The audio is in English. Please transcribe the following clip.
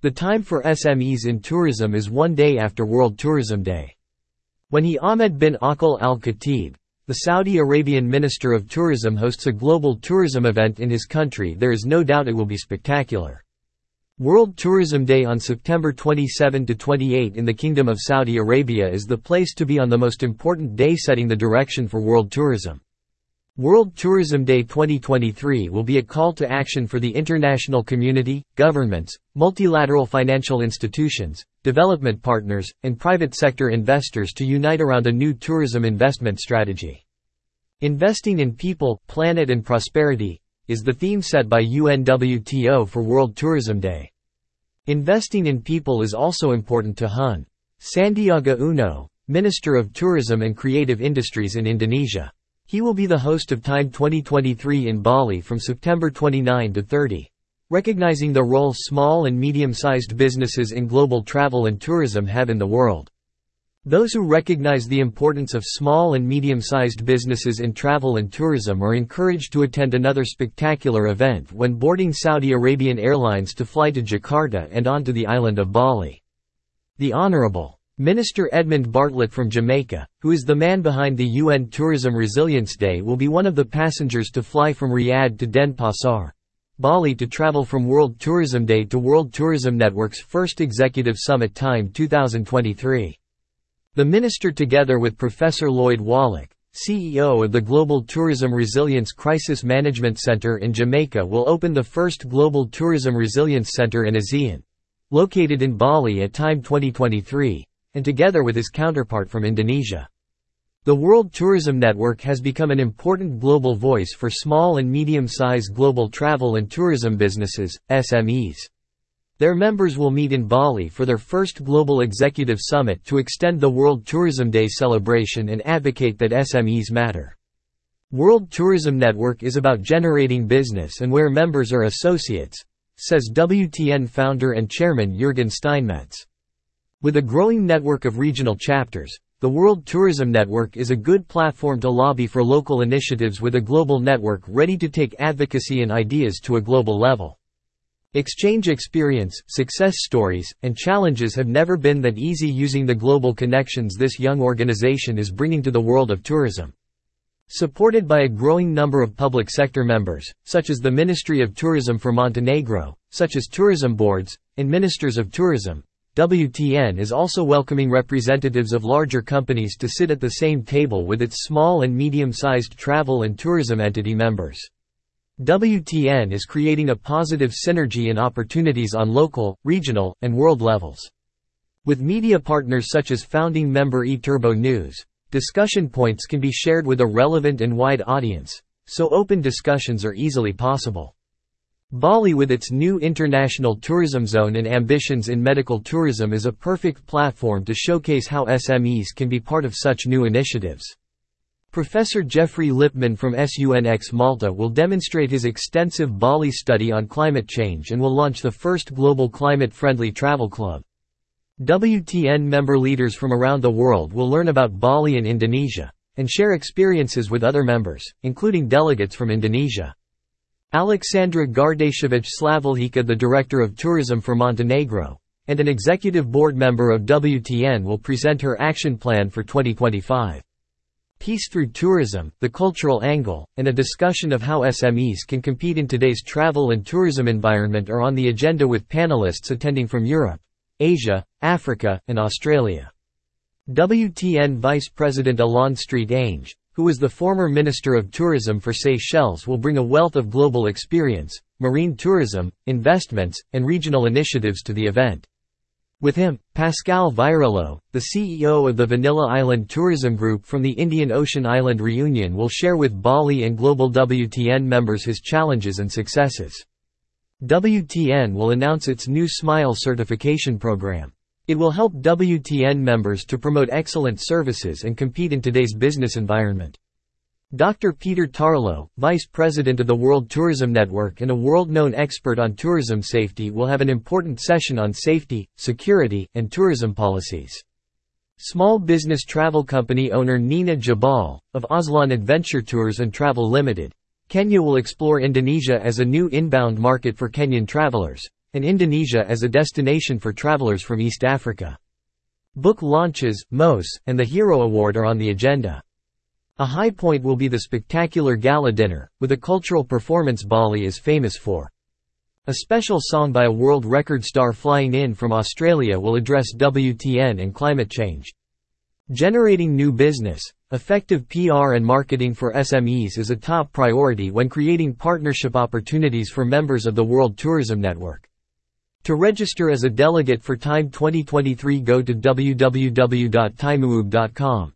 The time for SMEs in tourism is one day after World Tourism Day. When he Ahmed bin Aqil al-Khatib, the Saudi Arabian Minister of Tourism hosts a global tourism event in his country there is no doubt it will be spectacular. World Tourism Day on September 27–28 in the Kingdom of Saudi Arabia is the place to be on the most important day setting the direction for world tourism. World Tourism Day 2023 will be a call to action for the international community, governments, multilateral financial institutions, development partners, and private sector investors to unite around a new tourism investment strategy. Investing in people, planet and prosperity is the theme set by UNWTO for World Tourism Day. Investing in people is also important to Hun. Sandiaga Uno, Minister of Tourism and Creative Industries in Indonesia. He will be the host of Time 2023 in Bali from September 29 to 30. Recognizing the role small and medium-sized businesses in global travel and tourism have in the world. Those who recognize the importance of small and medium-sized businesses in travel and tourism are encouraged to attend another spectacular event when boarding Saudi Arabian Airlines to fly to Jakarta and onto the island of Bali. The Honorable Minister Edmund Bartlett from Jamaica, who is the man behind the UN Tourism Resilience Day will be one of the passengers to fly from Riyadh to Denpasar, Bali to travel from World Tourism Day to World Tourism Network's first Executive Summit Time 2023. The minister together with Professor Lloyd Waller, CEO of the Global Tourism Resilience Crisis Management Center in Jamaica will open the first Global Tourism Resilience Center in ASEAN, located in Bali at time 2023 and together with his counterpart from Indonesia. The World Tourism Network has become an important global voice for small and medium-sized global travel and tourism businesses, SMEs. Their members will meet in Bali for their first Global Executive Summit to extend the World Tourism Day celebration and advocate that SMEs matter. World Tourism Network is about generating business and where members are associates, says WTN founder and chairman Jürgen Steinmetz. With a growing network of regional chapters, the World Tourism Network is a good platform to lobby for local initiatives with a global network ready to take advocacy and ideas to a global level. Exchange experience, success stories, and challenges have never been that easy using the global connections this young organization is bringing to the world of tourism. Supported by a growing number of public sector members, such as the Ministry of Tourism for Montenegro, such as tourism boards, and ministers of tourism, WTN is also welcoming representatives of larger companies to sit at the same table with its small and medium-sized travel and tourism entity members. WTN is creating a positive synergy and opportunities on local, regional, and world levels. With media partners such as founding member eTurbo News, discussion points can be shared with a relevant and wide audience, so open discussions are easily possible. Bali with its new international tourism zone and ambitions in medical tourism is a perfect platform to showcase how SMEs can be part of such new initiatives. Professor Geoffrey Lipman from SUNX Malta will demonstrate his extensive Bali study on climate change and will launch the first global climate-friendly travel club. WTN member leaders from around the world will learn about Bali and Indonesia, and share experiences with other members, including delegates from Indonesia. Aleksandra Gardašević Slavuljica the Director of Tourism for Montenegro, and an executive board member of WTN will present her action plan for 2025. Peace through tourism, the cultural angle, and a discussion of how SMEs can compete in today's travel and tourism environment are on the agenda with panelists attending from Europe, Asia, Africa, and Australia. WTN Vice President Alain St. Ange, who is the former Minister of Tourism for Seychelles will bring a wealth of global experience, marine tourism, investments, and regional initiatives to the event. With him, Pascal Viroleau, the CEO of the Vanilla Island Tourism Group from the Indian Ocean Island Reunion will share with Bali and global WTN members his challenges and successes. WTN will announce its new SMILE certification program. It will help WTN members to promote excellent services and compete in today's business environment. Dr. Peter Tarlow, Vice President of the World Tourism Network and a world-known expert on tourism safety will have an important session on safety, security, and tourism policies. Small business travel company owner Nina Jabal, of Aslan Adventure Tours and Travel Limited, Kenya will explore Indonesia as a new inbound market for Kenyan travelers, and Indonesia as a destination for travelers from East Africa. Book launches, MOS, and the Hero Award are on the agenda. A high point will be the spectacular gala dinner, with a cultural performance Bali is famous for. A special song by a world record star flying in from Australia will address WTN and climate change. Generating new business, effective PR and marketing for SMEs is a top priority when creating partnership opportunities for members of the World Tourism Network. To register as a delegate for TIME 2023 go to www.timewoob.com.